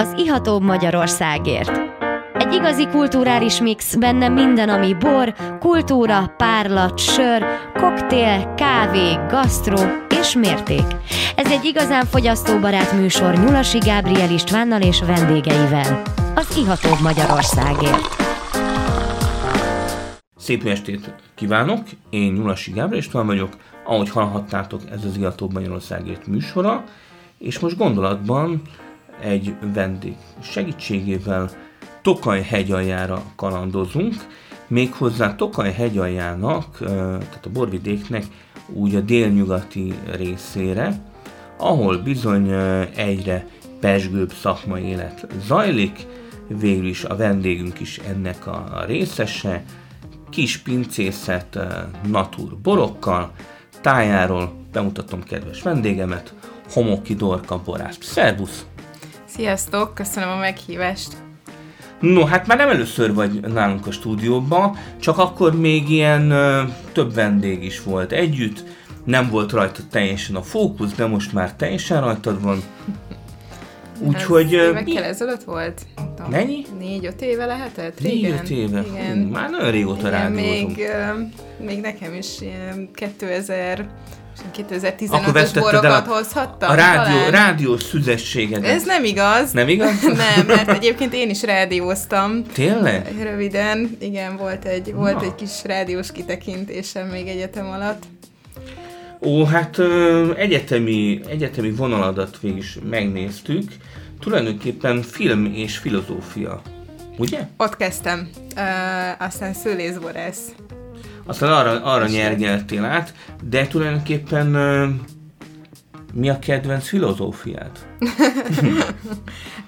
az Ihatóbb Magyarországért. Egy igazi kulturális mix, benne minden, ami bor, kultúra, párlat, sör, koktél, kávé, gasztró és mérték. Ez egy igazán fogyasztóbarát műsor Nyulasi Gábriel Istvánnal és vendégeivel. Az Ihatóbb Magyarországért. Szép estét kívánok, én Nyulasi Gábriel István vagyok, ahogy hallhattátok, ez az Ihatóbb Magyarországért műsora, és most gondolatban egy vendég segítségével Tokaj hegyaljára kalandozunk, méghozzá Tokaj hegyaljának, tehát a borvidéknek úgy a délnyugati részére, ahol bizony egyre pesgőbb szakmai élet zajlik, végül is a vendégünk is ennek a részese, kis pincészet natur borokkal, tájáról bemutatom kedves vendégemet, Homoki Dorka Borászt. Szervusz! Sziasztok, köszönöm a meghívást! No, hát már nem először vagy nálunk a stúdióban, csak akkor még ilyen ö, több vendég is volt együtt, nem volt rajta teljesen a fókusz, de most már teljesen rajtad van. Úgyhogy... Évekkel ezelőtt volt? Tudom, mennyi? Négy-öt éve lehetett? Négy-öt éve? Igen. Hú, már nagyon régóta Igen, még, uh, még nekem is 2000 2015-ös borokat hozhattam? A rádió, talán? rádiós szüzességedet. Ez nem igaz. Nem igaz? nem, mert egyébként én is rádióztam. Tényleg? Röviden, igen, volt egy, volt egy kis rádiós kitekintésem még egyetem alatt. Ó, hát ö, egyetemi, egyetemi vonaladat végig is megnéztük. Tulajdonképpen film és filozófia, ugye? Ott kezdtem. Uh, aztán szőlészborász aztán arra, arra nyergeltél át, de tulajdonképpen mi a kedvenc filozófiát?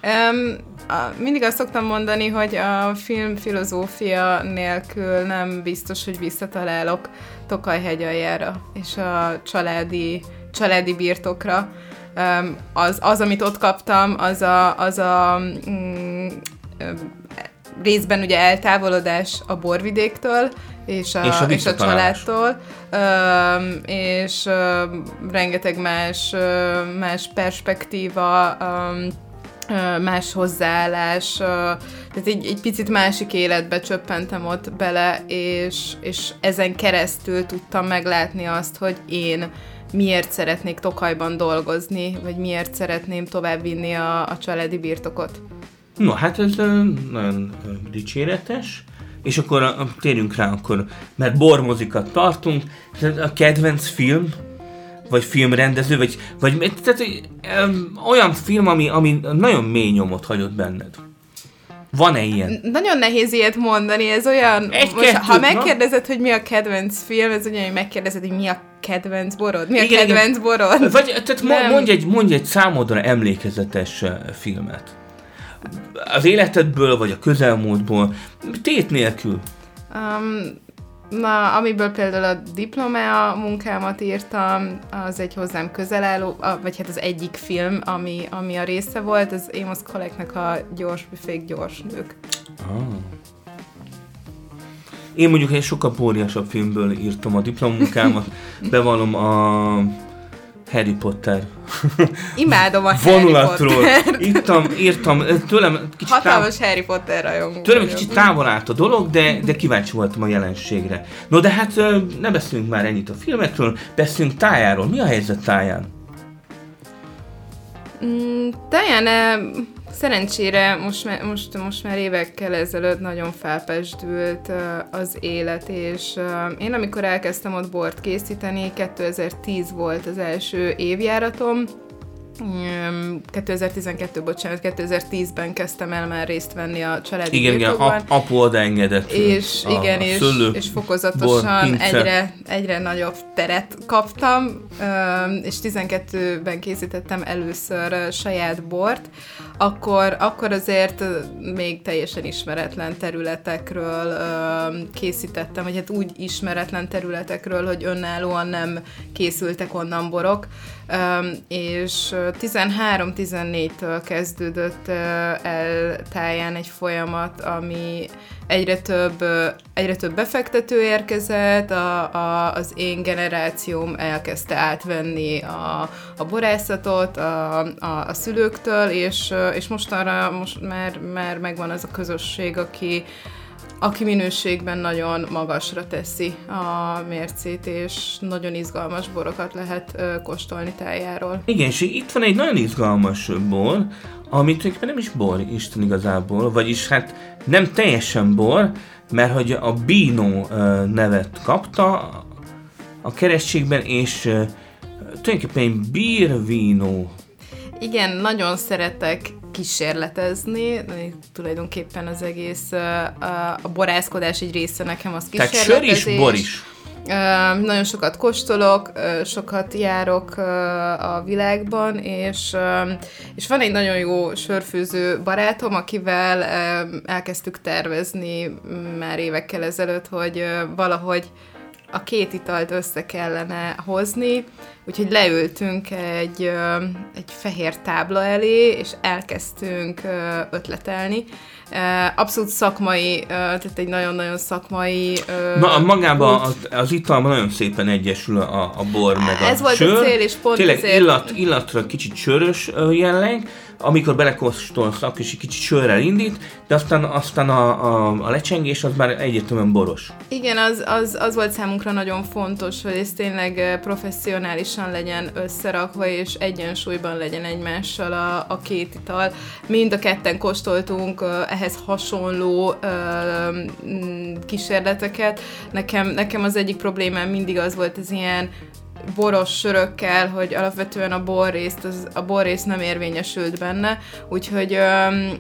um, a, mindig azt szoktam mondani, hogy a film filozófia nélkül nem biztos, hogy visszatalálok Tokaj aljára és a családi, családi birtokra. Um, az, az, amit ott kaptam, az a, az a mm, részben ugye eltávolodás a borvidéktől, és a, és a, és a családtól, um, és um, rengeteg más, um, más perspektíva, um, más hozzáállás, tehát egy, egy picit másik életbe csöppentem ott bele, és, és ezen keresztül tudtam meglátni azt, hogy én miért szeretnék Tokajban dolgozni, vagy miért szeretném továbbvinni a, a családi birtokot. No, hát ez nagyon dicséretes. És akkor a, térjünk rá akkor, mert bormozikat tartunk, a kedvenc film, vagy filmrendező, vagy, vagy tehát, olyan film, ami, ami nagyon mély nyomot hagyott benned. Van-e ilyen? Nagyon nehéz ilyet mondani, ez olyan... Egy, most, kettőt, ha megkérdezed, hogy mi a kedvenc film, ez olyan, hogy megkérdezed, hogy mi a kedvenc borod? Mi a igen, kedvenc igen. borod? Vagy, tehát mondj egy, mondj egy számodra emlékezetes filmet az életedből, vagy a közelmúltból, tét nélkül? Um, na, amiből például a diplomea munkámat írtam, az egy hozzám közel álló, vagy hát az egyik film, ami, ami a része volt, az Amos Collecknek a Gyors Büfék, Gyors Nők. Ah. Én mondjuk egy sokkal póriasabb filmből írtam a diplomunkámat, bevallom a Harry Potter. Imádom a Vonulatról. Harry Potter. Írtam, írtam, tőlem kicsit Hatalmas táv... Harry Potter rajongó. Tőlem kicsit távol állt a dolog, de, de kíváncsi voltam a jelenségre. No de hát ne beszéljünk már ennyit a filmekről, beszéljünk tájáról. Mi a helyzet táján? Mm, táján Szerencsére most, most, most már évekkel ezelőtt nagyon felpesdült az élet, és én amikor elkezdtem ott bort készíteni, 2010 volt az első évjáratom, 2012, bocsánat, 2010-ben kezdtem el már részt venni a családi Igen, igen, ap, apu odaengedett. És a igen, és, és fokozatosan egyre, egyre nagyobb teret kaptam, és 12-ben készítettem először saját bort, akkor, akkor azért még teljesen ismeretlen területekről készítettem, vagy hát úgy ismeretlen területekről, hogy önállóan nem készültek onnan borok, és 13-14-től kezdődött el táján egy folyamat, ami egyre több, egyre több befektető érkezett, a, a, az én generációm elkezdte átvenni a, a borászatot a, a, a szülőktől, és, és mostanra most már, már megvan az a közösség, aki, aki minőségben nagyon magasra teszi a mércét, és nagyon izgalmas borokat lehet ö, kóstolni tájáról. Igen, és itt van egy nagyon izgalmas bor, amit tulajdonképpen nem is bor Isten igazából, vagyis hát nem teljesen bor, mert hogy a Bino nevet kapta a keresztségben, és tulajdonképpen egy beer vino. Igen, nagyon szeretek kísérletezni, tulajdonképpen az egész a borászkodás egy része nekem az kísérletezés. Tehát sör is, bor is. Nagyon sokat kóstolok, sokat járok a világban, és, és van egy nagyon jó sörfőző barátom, akivel elkezdtük tervezni már évekkel ezelőtt, hogy valahogy a két italt össze kellene hozni, úgyhogy leültünk egy, egy fehér tábla elé, és elkezdtünk ötletelni. Abszolút szakmai, tehát egy nagyon-nagyon szakmai... Ma, magában az, az italban nagyon szépen egyesül a, a bor meg a Ez volt sör. a cél, és pont Tényleg ezért... illat, illatra kicsit sörös jelleg, amikor belekóstolsz, akkor is egy kicsit sörrel indít, de aztán, aztán a, a, a lecsengés az már egyértelműen boros. Igen, az, az, az volt számunkra nagyon fontos, hogy ez tényleg professzionálisan legyen összerakva, és egyensúlyban legyen egymással a, a két ital. Mind a ketten kóstoltunk ehhez hasonló kísérleteket. Nekem, nekem az egyik problémám mindig az volt, ez ilyen boros sörökkel, hogy alapvetően a borrészt, az, a borrész nem érvényesült benne, úgyhogy, um,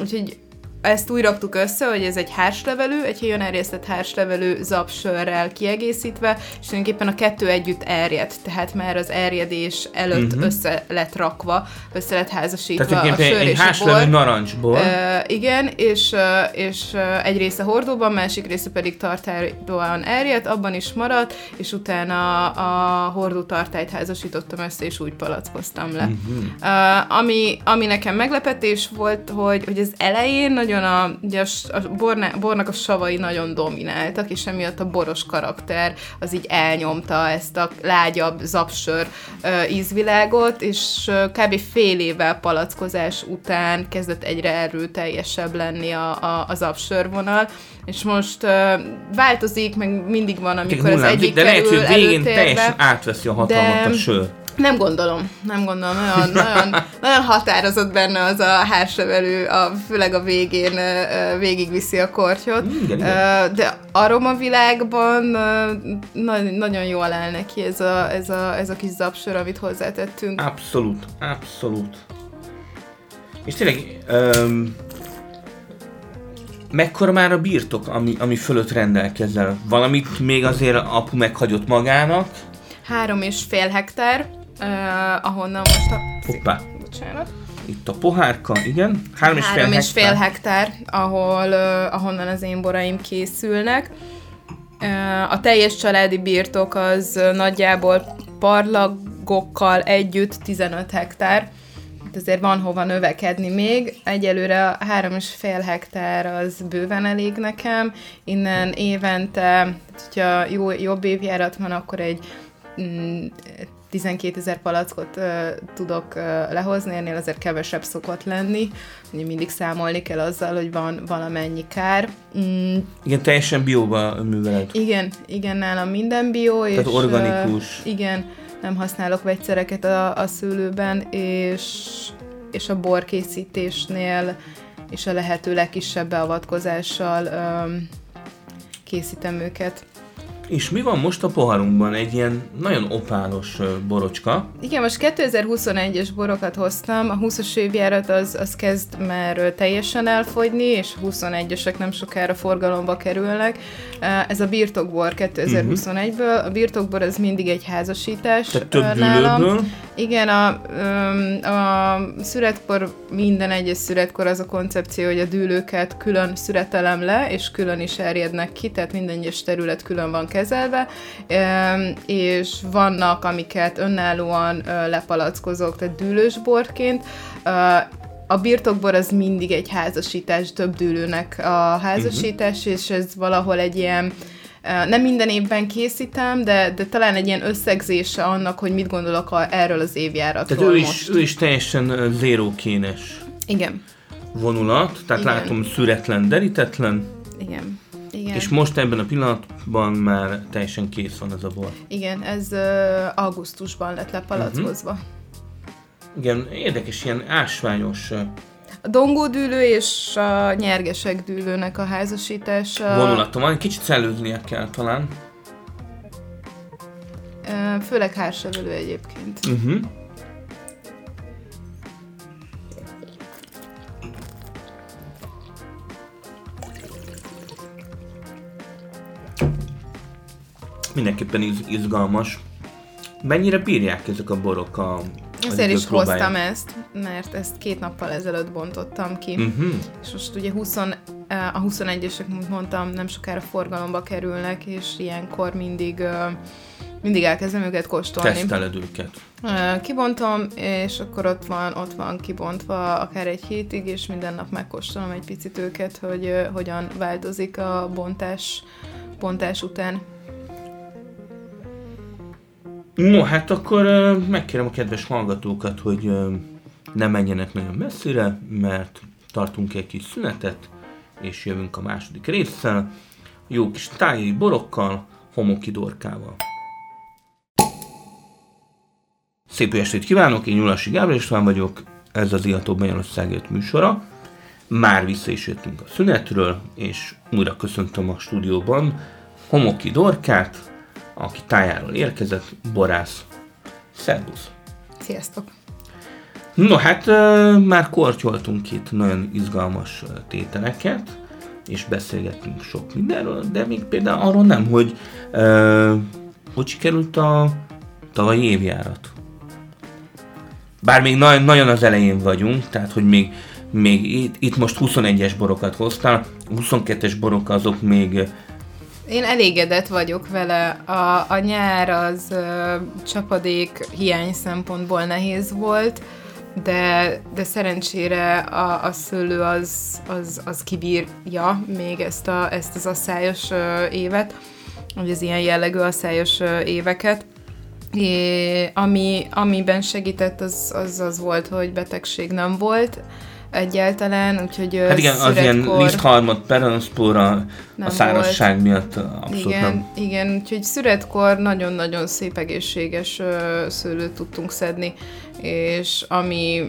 úgyhogy ezt úgy raktuk össze, hogy ez egy hárslevelű, egy helyen erjesztett hárslevelű zapsörrel kiegészítve, és tulajdonképpen a kettő együtt erjed, tehát már az erjedés előtt uh-huh. össze lett rakva, össze lett házasítva tehát a sör egy és a bor. narancsból. Uh, igen, és, és egy része hordóban, másik része pedig tartályban erjedt, abban is maradt, és utána a hordó tartályt házasítottam össze, és úgy palackoztam le. Uh-huh. Uh, ami, ami nekem meglepetés volt, hogy, hogy az elején nagyon nagyon a, ugye a, a borna, bornak a savai nagyon domináltak, és emiatt a boros karakter az így elnyomta ezt a lágyabb zapsör uh, ízvilágot, és uh, kb. fél évvel palackozás után kezdett egyre erőteljesebb lenni a, a, a zapsörvonal, és most uh, változik, meg mindig van, amikor az egyik de kerül lehet, hogy végén teljesen átveszi a hatalmat de, a sör. Nem gondolom, nem gondolom. Nagyon, nagyon, nagyon határozott benne az a hársevelő, a, főleg a végén végigviszi a kortyot. Igen, De aromavilágban nagyon jól áll neki ez a, ez a, ez a kis zapsor, amit hozzátettünk. Abszolút, abszolút. És tényleg, um, mekkora már a birtok, ami, ami fölött rendelkezel? Valamit még azért apu meghagyott magának? Három és fél hektár, uh, ahonnan most a... Hoppá. Bocsánat. Itt a pohárka, igen. Három és Három fél és fél hektár, ahol, uh, ahonnan az én boraim készülnek. Uh, a teljes családi birtok az nagyjából parlagokkal együtt 15 hektár. Itt azért van hova növekedni még. Egyelőre a három és fél hektár az bőven elég nekem. Innen évente, hogyha jó, jobb évjárat van, akkor egy 12 ezer palackot uh, tudok uh, lehozni, ennél azért kevesebb szokott lenni. Mindig számolni kell azzal, hogy van valamennyi kár. Mm. Igen, teljesen bióba műveled. Igen, igen, nálam minden bió. Tehát és, organikus. Uh, igen, nem használok vegyszereket a, a szőlőben, és, és a borkészítésnél és a lehető legkisebb beavatkozással um, készítem őket. És mi van most a poharunkban? Egy ilyen nagyon opálos borocska. Igen, most 2021-es borokat hoztam, a 20-as évjárat az, az kezd már teljesen elfogyni, és a 21-esek nem sokára forgalomba kerülnek. Ez a birtokbor 2021-ből. A birtokbor az mindig egy házasítás Tehát több nálam. Dülőből. Igen, a, a szüretkor, minden egyes szüretkor az a koncepció, hogy a dűlőket külön szüretelem le, és külön is erjednek ki, tehát minden egyes terület külön van kezelve, és vannak, amiket önállóan lepalackozok, tehát dűlős borként, a birtokbor az mindig egy házasítás, több dűlőnek a házasítás, uh-huh. és ez valahol egy ilyen nem minden évben készítem, de, de talán egy ilyen összegzése annak, hogy mit gondolok a, erről az évjáratról Tehát ő is, most. ő is teljesen zérókénes Igen. vonulat, tehát Igen. látom szüretlen, derítetlen, Igen. Igen. és most ebben a pillanatban már teljesen kész van ez a bor. Igen, ez uh, augusztusban lett lepalackozva. Mhm. Uh-huh. Igen, érdekes, ilyen ásványos A dongódűlő és a nyergesek dűlőnek a házasítása. vonulata van, kicsit szellőznie kell talán. Főleg hársevelő egyébként. Uh-huh. Mindenképpen iz- izgalmas. Mennyire bírják ezek a borok a az Ezért is idők próbáját? hoztam ezt, mert ezt két nappal ezelőtt bontottam ki. Uh-huh. És most ugye 20, a 21-esek, mint mondtam, nem sokára forgalomba kerülnek, és ilyenkor mindig, mindig elkezdem őket kóstolni. Teszteled őket. Kibontom, és akkor ott van, ott van kibontva akár egy hétig, és minden nap megkóstolom egy picit őket, hogy hogyan változik a bontás, bontás után. No, hát akkor megkérem a kedves hallgatókat, hogy ne menjenek nagyon messzire, mert tartunk egy kis szünetet, és jövünk a második résszel, jó kis tájai borokkal, homoki dorkával. Szép estét kívánok, én Nyulasi Gábor István vagyok, ez az Iható Magyarországért műsora. Már vissza is jöttünk a szünetről, és újra köszöntöm a stúdióban Homoki Dorkát, aki tájáról érkezett, borász. Szervusz! Sziasztok! No hát már kortyoltunk itt nagyon izgalmas tételeket, és beszélgettünk sok mindenről, de még például arról nem, hogy hogy sikerült a tavalyi évjárat. Bár még na- nagyon az elején vagyunk, tehát hogy még, még itt, itt most 21-es borokat hoztál, 22-es borok azok még Én elégedett vagyok vele. A, a nyár az ö, csapadék hiány szempontból nehéz volt, de, de szerencsére a, a szőlő az, az, az kibírja még ezt, a, ezt az asszályos ö, évet, vagy az ilyen jellegű asszályos ö, éveket. É, ami, amiben segített, az, az az volt, hogy betegség nem volt egyáltalán, úgyhogy Hát igen, az ilyen lisztharmad, peronszpóra a szárazság miatt abszolút igen, nem. igen, úgyhogy szüretkor nagyon-nagyon szép egészséges szőlőt tudtunk szedni, és ami,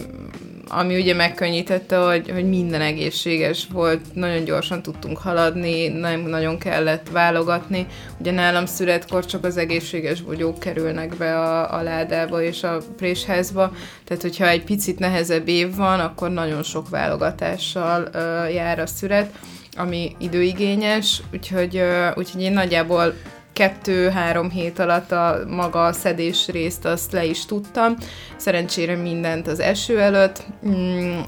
ami ugye megkönnyítette, hogy, hogy minden egészséges volt, nagyon gyorsan tudtunk haladni, nem nagyon kellett válogatni. Ugye nálam szüretkor csak az egészséges bogyók kerülnek be a, a ládába és a présházba, tehát hogyha egy picit nehezebb év van, akkor nagyon sok válogatással ö, jár a szüret ami időigényes, úgyhogy, úgyhogy én nagyjából kettő-három hét alatt a maga szedés részt azt le is tudtam. Szerencsére mindent az eső előtt, mm,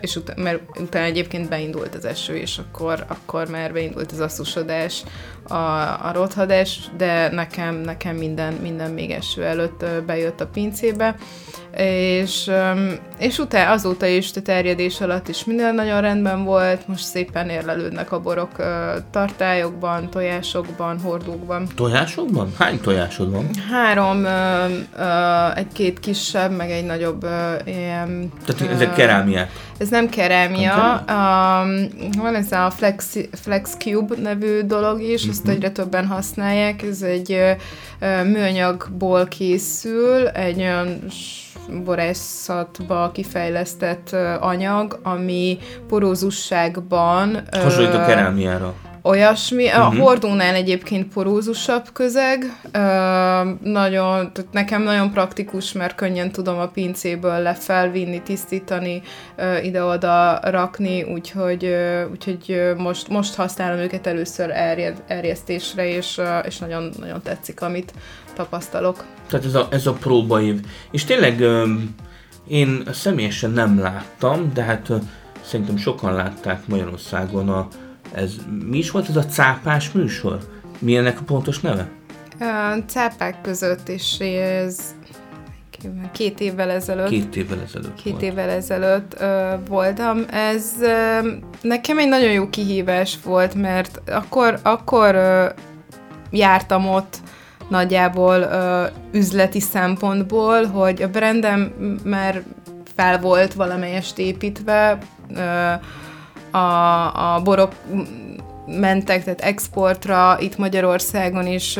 és ut- mert utána egyébként beindult az eső, és akkor, akkor már beindult az asszusodás, a, a rothadás, de nekem, nekem minden, minden még eső előtt bejött a pincébe, és, és utána azóta is, a terjedés alatt is minden nagyon rendben volt, most szépen érlelődnek a borok tartályokban, tojásokban, hordókban. Tojásokban? Hány tojásod van? Három, egy-két kisebb, meg egy nagyobb ilyen... Tehát ezek kerámiák. Ez nem kerámia, um, van ez a Flex, Flex Cube nevű dolog is, ezt Mhm. egyre többen használják, ez egy műanyagból készül, egy olyan borászatba kifejlesztett anyag, ami porózusságban Hasonlít a kerámiára. olyasmi. A Mhm. hordónál egyébként porózusabb közeg. Ö, nagyon, tehát nekem nagyon praktikus, mert könnyen tudom a pincéből lefelvinni, tisztítani, ide-oda rakni, úgyhogy, ö, úgyhogy most, most használom őket először erjed, erjesztésre, és, ö, és nagyon, nagyon tetszik, amit tapasztalok. Tehát ez a, ez a próbaév. És tényleg én személyesen nem láttam, de hát szerintem sokan látták Magyarországon a, ez, mi is volt ez a cápás műsor? Mi ennek a pontos neve? Ö, Cápák között is ez két évvel ezelőtt. Két évvel ezelőtt Két volt. évvel ezelőtt ö, voltam. Ez ö, nekem egy nagyon jó kihívás volt, mert akkor, akkor ö, jártam ott nagyjából ö, üzleti szempontból, hogy a brandem már fel volt valamelyest építve, ö, a, a borok mentek, tehát exportra, itt Magyarországon is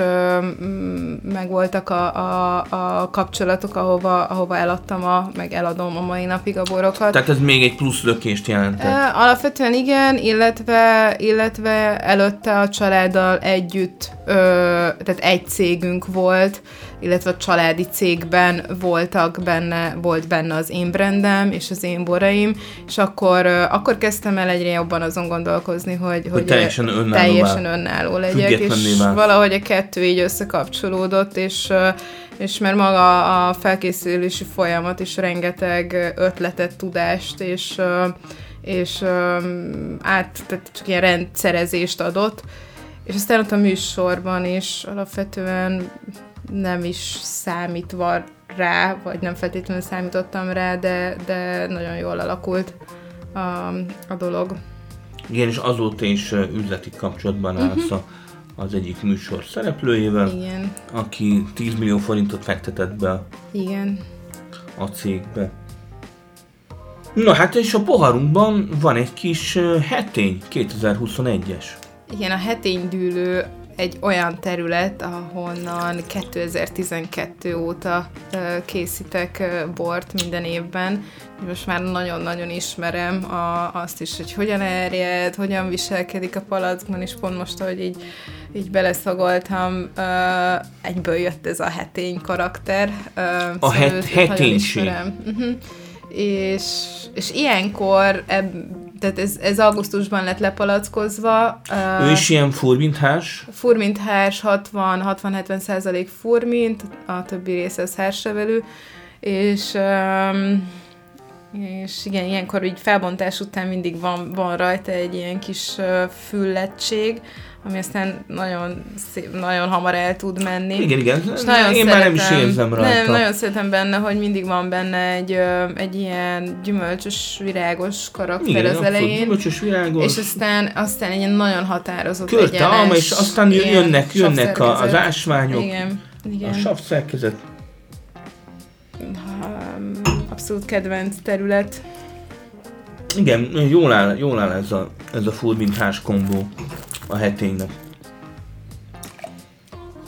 megvoltak a, a, a kapcsolatok, ahova, ahova eladtam, a, meg eladom a mai napig a borokat. Tehát ez még egy plusz lökést jelentett. Alapvetően igen, illetve, illetve előtte a családdal együtt, tehát egy cégünk volt, illetve a családi cégben voltak benne, volt benne az én brandem és az én boraim, és akkor, akkor kezdtem el egyre jobban azon gondolkozni, hogy, hogy, teljesen önállóvá- teljesen önálló legyek, és válsz. valahogy a kettő így összekapcsolódott, és és mert maga a felkészülési folyamat is rengeteg ötletet, tudást, és, és át, tehát csak ilyen rendszerezést adott, és aztán ott a műsorban is alapvetően nem is számítva rá, vagy nem feltétlenül számítottam rá, de, de nagyon jól alakult a, a dolog. Igen, és azóta is üzleti kapcsolatban állsz a, az egyik műsor szereplőjével, Igen, aki 10 millió forintot fektetett be igen. a cégbe. Na hát és a poharunkban van egy kis hetény 2021-es. Igen, a heténydűlő egy olyan terület, ahonnan 2012 óta készítek bort minden évben. Most már nagyon-nagyon ismerem a, azt is, hogy hogyan erjed, hogyan viselkedik a palackban, és pont most, ahogy így, így beleszagoltam, egyből jött ez a hetény karakter. Ö, szóval het- heténység. Uh-huh. És, és ilyenkor, eb, tehát ez, ez augusztusban lett lepalackozva. Ő is ilyen furminthás, Furmint hárs 60-60-70 százalék furmint, a többi része az hársevelő, és, és igen, ilyenkor így felbontás után mindig van, van rajta egy ilyen kis füllettség, ami aztán nagyon, szép, nagyon hamar el tud menni. Igen, igen. És nagyon Én már nem is érzem rajta. Nem, nagyon szeretem benne, hogy mindig van benne egy, egy ilyen gyümölcsös, virágos karakter igen, az abszolút elején. gyümölcsös, virágos. És aztán, aztán egy ilyen nagyon határozott Körte, egyenes, alma, és aztán ilyen jönnek, jönnek a, az ásványok, Igen, igen. a savszerkezet. Um, Abszolút kedvenc terület. Igen, jól áll, jól áll ez a, ez a furminthás kombó a heténynek.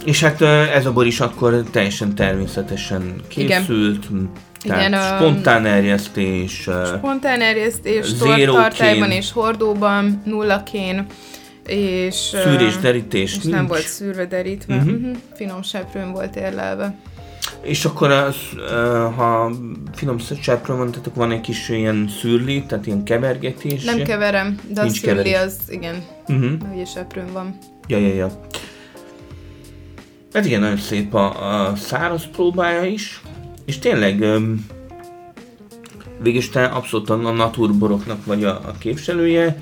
És hát ez a bor is akkor teljesen természetesen készült, m, tehát Igen, spontán erjesztés, Spontán erjesztés, tartályban és hordóban, nulla kén, és, szűrés, derítés és nincs. nem volt szűrve derítve. Mhm. Uh-huh. Finom seprőn volt érlelve. És akkor az, ha finom tehát akkor van egy kis ilyen szürli, tehát ilyen kevergetés. Nem keverem, de a Nincs szürli keverés. az, igen, uh-huh. ugye seprőn van. Ja, ja, ja. Hát igen, nagyon szép a, a száraz próbája is, és tényleg öm, végülis te abszolút a naturboroknak vagy a, a képviselője.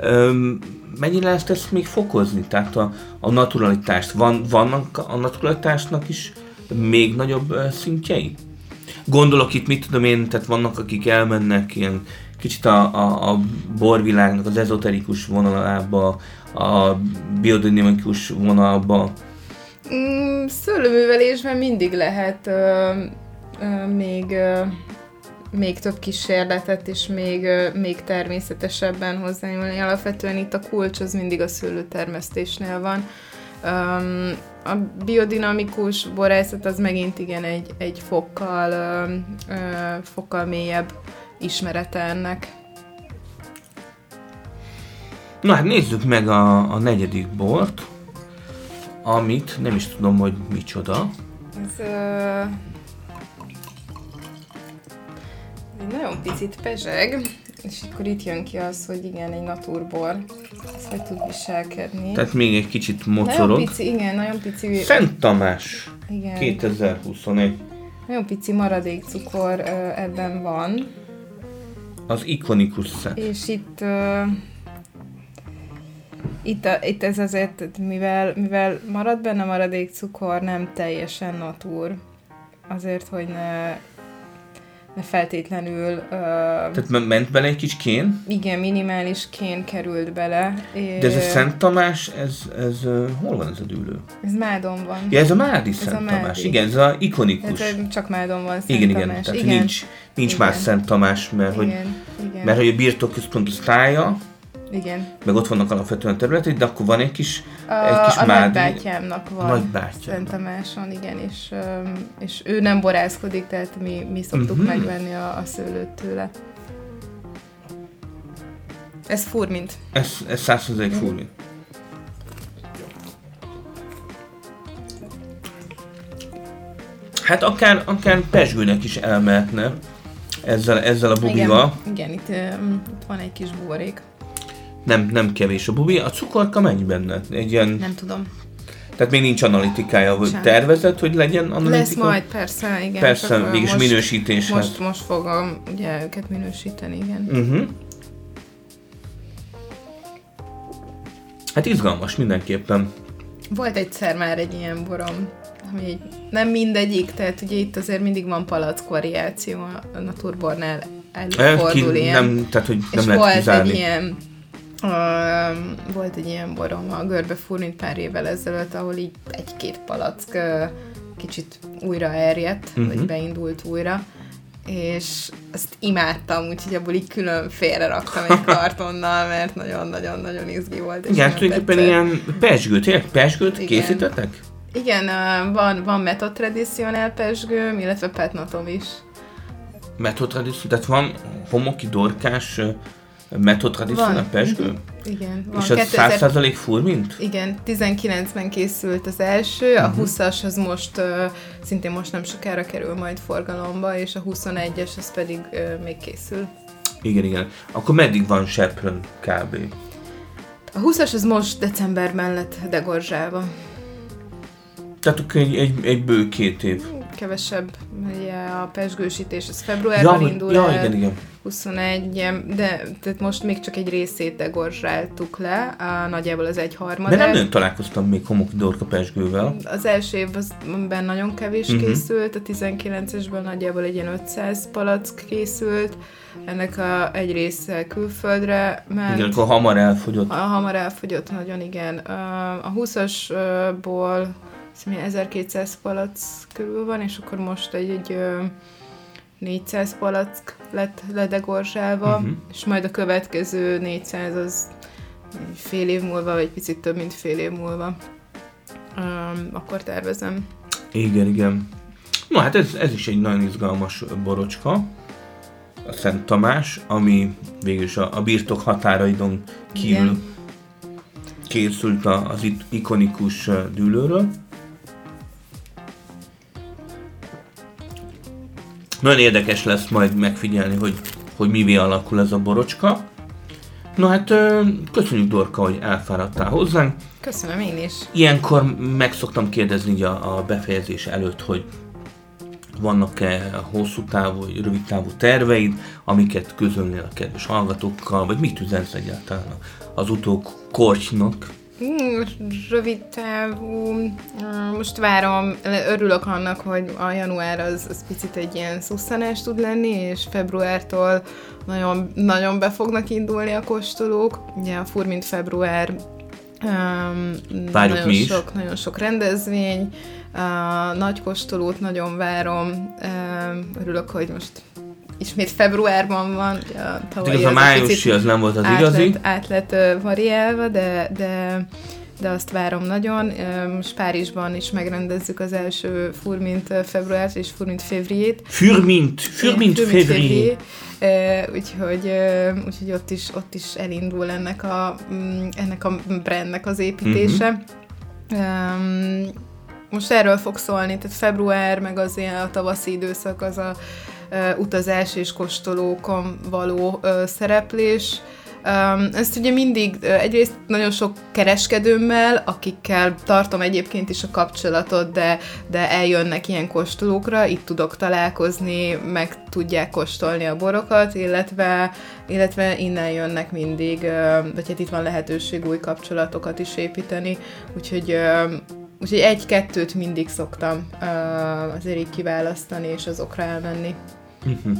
Öm, mennyire ezt, ezt még fokozni? Tehát a, a naturalitást, van, vannak a naturalitásnak is még nagyobb szintjei? Gondolok itt, mit tudom én, tehát vannak, akik elmennek ilyen kicsit a, a, a borvilágnak az ezoterikus vonalába, a biodinamikus vonalba. Mm, szőlőművelésben mindig lehet ö, ö, még, ö, még több kísérletet és még, még természetesebben hozzányúlni. Alapvetően itt a kulcs az mindig a szőlőtermesztésnél van. Um, a biodinamikus borászat az megint igen egy, egy fokkal, ö, ö, fokkal mélyebb ismerete ennek. Na hát nézzük meg a, a negyedik bort, amit nem is tudom, hogy micsoda. Ez ö, nagyon picit pezseg. És akkor itt jön ki az, hogy igen, egy naturbor, ez hogy tud viselkedni. Tehát még egy kicsit nagyon mocorog. pici, igen, nagyon pici, Szent Tamás, igen, 2021. nagyon pici maradékcukor ö, ebben van, Az ikonikus szent. és itt ö, itt, a, itt ez azért, mivel, mivel marad benne maradék cukor, nem teljesen natúr. Azért, hogy ne feltétlenül ö, Tehát me- ment bele egy kis kén, igen, minimális kén került bele. de ez a Szent Tamás, ez, ez uh, hol van ez a dűlő? Ez Mádon van. Ja, ez a Mádi a Szent Mádi. Tamás. Igen, ez a ikonikus. Ez csak Mádon van Szent Igen, igen. Tamás. Tehát igen. nincs, nincs Igen. más Szent Tamás, mert hogy, igen, igen, mert hogy a birtokközpont az tája, igen. meg ott vannak alapvetően területek, de akkor van egy kis, A, egy kis a Mádi. nagybátyámnak van. Nagybátyám. Szent Tamáson, igen, és, és ő nem borászkodik, tehát mi, mi szoktuk Mhm. megvenni a, a szőlőt tőle. Ez furmint. Ez, ez 100% Mhm. furmin. Hát akár, akár pesgőnek is elmehetne ezzel, ezzel a bubival. Igen, igen itt, itt van egy kis borék. Nem, nem kevés a bubi. A cukorka mennyi benne? Egy ilyen, Nem tudom. tehát még nincs analitikája, vagy Sem. tervezett, hogy legyen analitika? Lesz majd, persze, igen. Persze, mégis most, minősítés. Most, most fogom ugye őket minősíteni, igen. Uh-huh. Hát izgalmas mindenképpen. Volt egyszer már egy ilyen borom, ami egy, nem mindegyik, tehát ugye itt azért mindig van palack variáció a- naturbornál előfordul ki, ilyen. nem, tehát, hogy és nem lehet volt kizárni. egy ilyen Uh, volt egy ilyen borom a görbe furnit pár évvel ezelőtt, ahol így egy-két palack uh, kicsit újra erjedt, Mhm. uh-huh. vagy beindult újra, és azt imádtam, úgyhogy abból így külön félre raktam egy kartonnal, mert nagyon-nagyon-nagyon izgi volt. és Igen, tulajdonképpen ilyen pesgőt Igen. készítettek? Igen, uh, van, van Method Traditional pesgőm, illetve petnatom is. Method tradition, tehát van homoki dorkás traditional Van. pesgő? Igen, van És az 100% furmint? Igen, 19-ben készült az első, a Mhm. 20-as az most, uh, szintén most nem sokára kerül majd forgalomba, és a 21-es az pedig uh, még készül. Igen, igen. Akkor meddig van Seprön kb? A 20-as az most decemberben lett degorzsálva. Tehát akkor egy, egy, egy bő két év. Kevesebb, ugye a pesgősítés az februárban hogy- indul ja, el, igen, igen. 21, ilyen, de tehát most még csak egy részét degorzsáltuk le, a, nagyjából az De egyharmadát. nem nagyon találkoztam még homoki dorka pesgővel. Az első évben nagyon kevés uh-huh. készült, a 19-esben nagyjából egy ilyen 500 palack készült, ennek a, egy része külföldre ment. Igen, akkor hamar elfogyott. A hamar elfogyott nagyon, igen. A- A 20-asból szerintem 1200 palack körül van, és akkor most egy, egy 400 palack lett ledegorzsálva, Mhm. és majd a következő 400 az fél év múlva, vagy picit több, mint fél év múlva. Um, akkor tervezem. Igen, igen. No, hát ez, ez is egy nagyon izgalmas borocska. A Szent Tamás, ami végül is a, a birtok határaidon kívül Igen. készült a, az itt ikonikus dűlőről. Nagyon érdekes lesz majd megfigyelni, hogy, hogy mivé alakul ez a borocska. Na hát köszönjük Dorka, hogy elfáradtál hozzánk. Köszönöm én is. Ilyenkor meg szoktam kérdezni így a, a befejezés előtt, hogy vannak-e hosszú távú, rövid távú terveid, amiket közölnél a kedves hallgatókkal, vagy mit üzensz egyáltalán az utók korcsnak? Mm, Rövid távú, mm, most várom, örülök annak, hogy a január az, az picit egy ilyen szusszanás tud lenni, és februártól nagyon, nagyon be fognak indulni a kóstolók. Ugye a Furmint február um, Várjuk nagyon sok, nagyon sok rendezvény, a nagy kóstolót nagyon várom, um, örülök, hogy most ismét februárban van, a tavalyi Igaz, a májusi az nem volt az igazi. Át lett variálva, de, de, de azt várom nagyon. Most Párizsban is megrendezzük az első Furmint ö, februárt és Furmint févriét. Fürmint février. Ö, Úgyhogy, úgyhogy ott, is, ott is elindul ennek a, mm, ennek a brandnek az építése. Um, most erről fog szólni, tehát február, meg az ilyen a tavaszi időszak az a utazás és kóstolókon való szereplés. Ezt ugye mindig egyrészt nagyon sok kereskedőmmel, akikkel tartom egyébként is a kapcsolatot, de, de eljönnek ilyen kóstolókra, itt tudok találkozni, meg tudják kóstolni a borokat, illetve, illetve innen jönnek mindig, vagy hát itt van lehetőség új kapcsolatokat is építeni, úgyhogy Úgyhogy egy-kettőt mindig szoktam uh, azért így kiválasztani, és azokra elmenni. Uh-huh.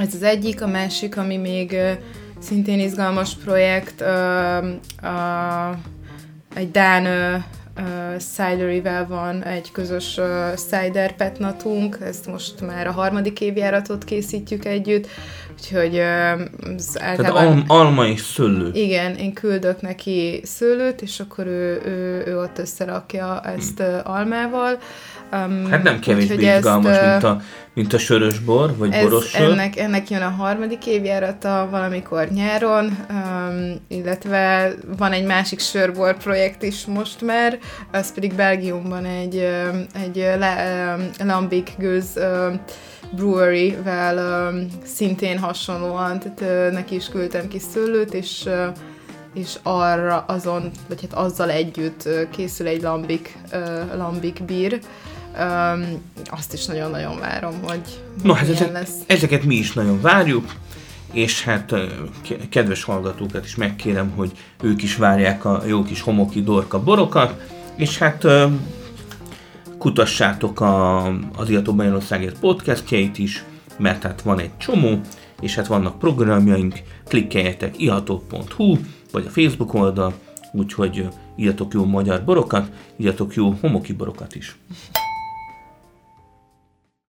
Ez az egyik, a másik, ami még uh, szintén izgalmas projekt, uh, uh, egy Dán uh, uh, cidery van egy közös uh, cider petnatunk, ezt most már a harmadik évjáratot készítjük együtt, úgyhogy uh, az általában... Tehát al- alma és szőlő. Igen, én küldök neki szőlőt, és akkor ő, ő, ő ott összerakja ezt uh, almával. Um, hát nem kevésbé izgalmas, ezt, mint, a, mint a sörös bor, vagy ez, boros sör. Ennek, ennek jön a harmadik évjárata valamikor nyáron, um, illetve van egy másik sörbor projekt is most már, az pedig Belgiumban egy, egy le, Lambic Gőz brewery-vel um, szintén hasonlóan, tehát uh, neki is küldtem ki szőlőt, és uh, és arra azon, vagy hát azzal együtt készül egy lambik, uh, lambik bír, Um, azt is nagyon-nagyon várom, hogy no, hát ezek, lesz. ezeket mi is nagyon várjuk, és hát kedves hallgatókat is megkérem, hogy ők is várják a jó kis homoki dorka borokat, és hát kutassátok a, az Iató Magyarországért podcastjait is, mert hát van egy csomó, és hát vannak programjaink, klikkeljetek iható.hu, vagy a Facebook oldal, úgyhogy írjatok jó magyar borokat, írjatok jó homoki borokat is.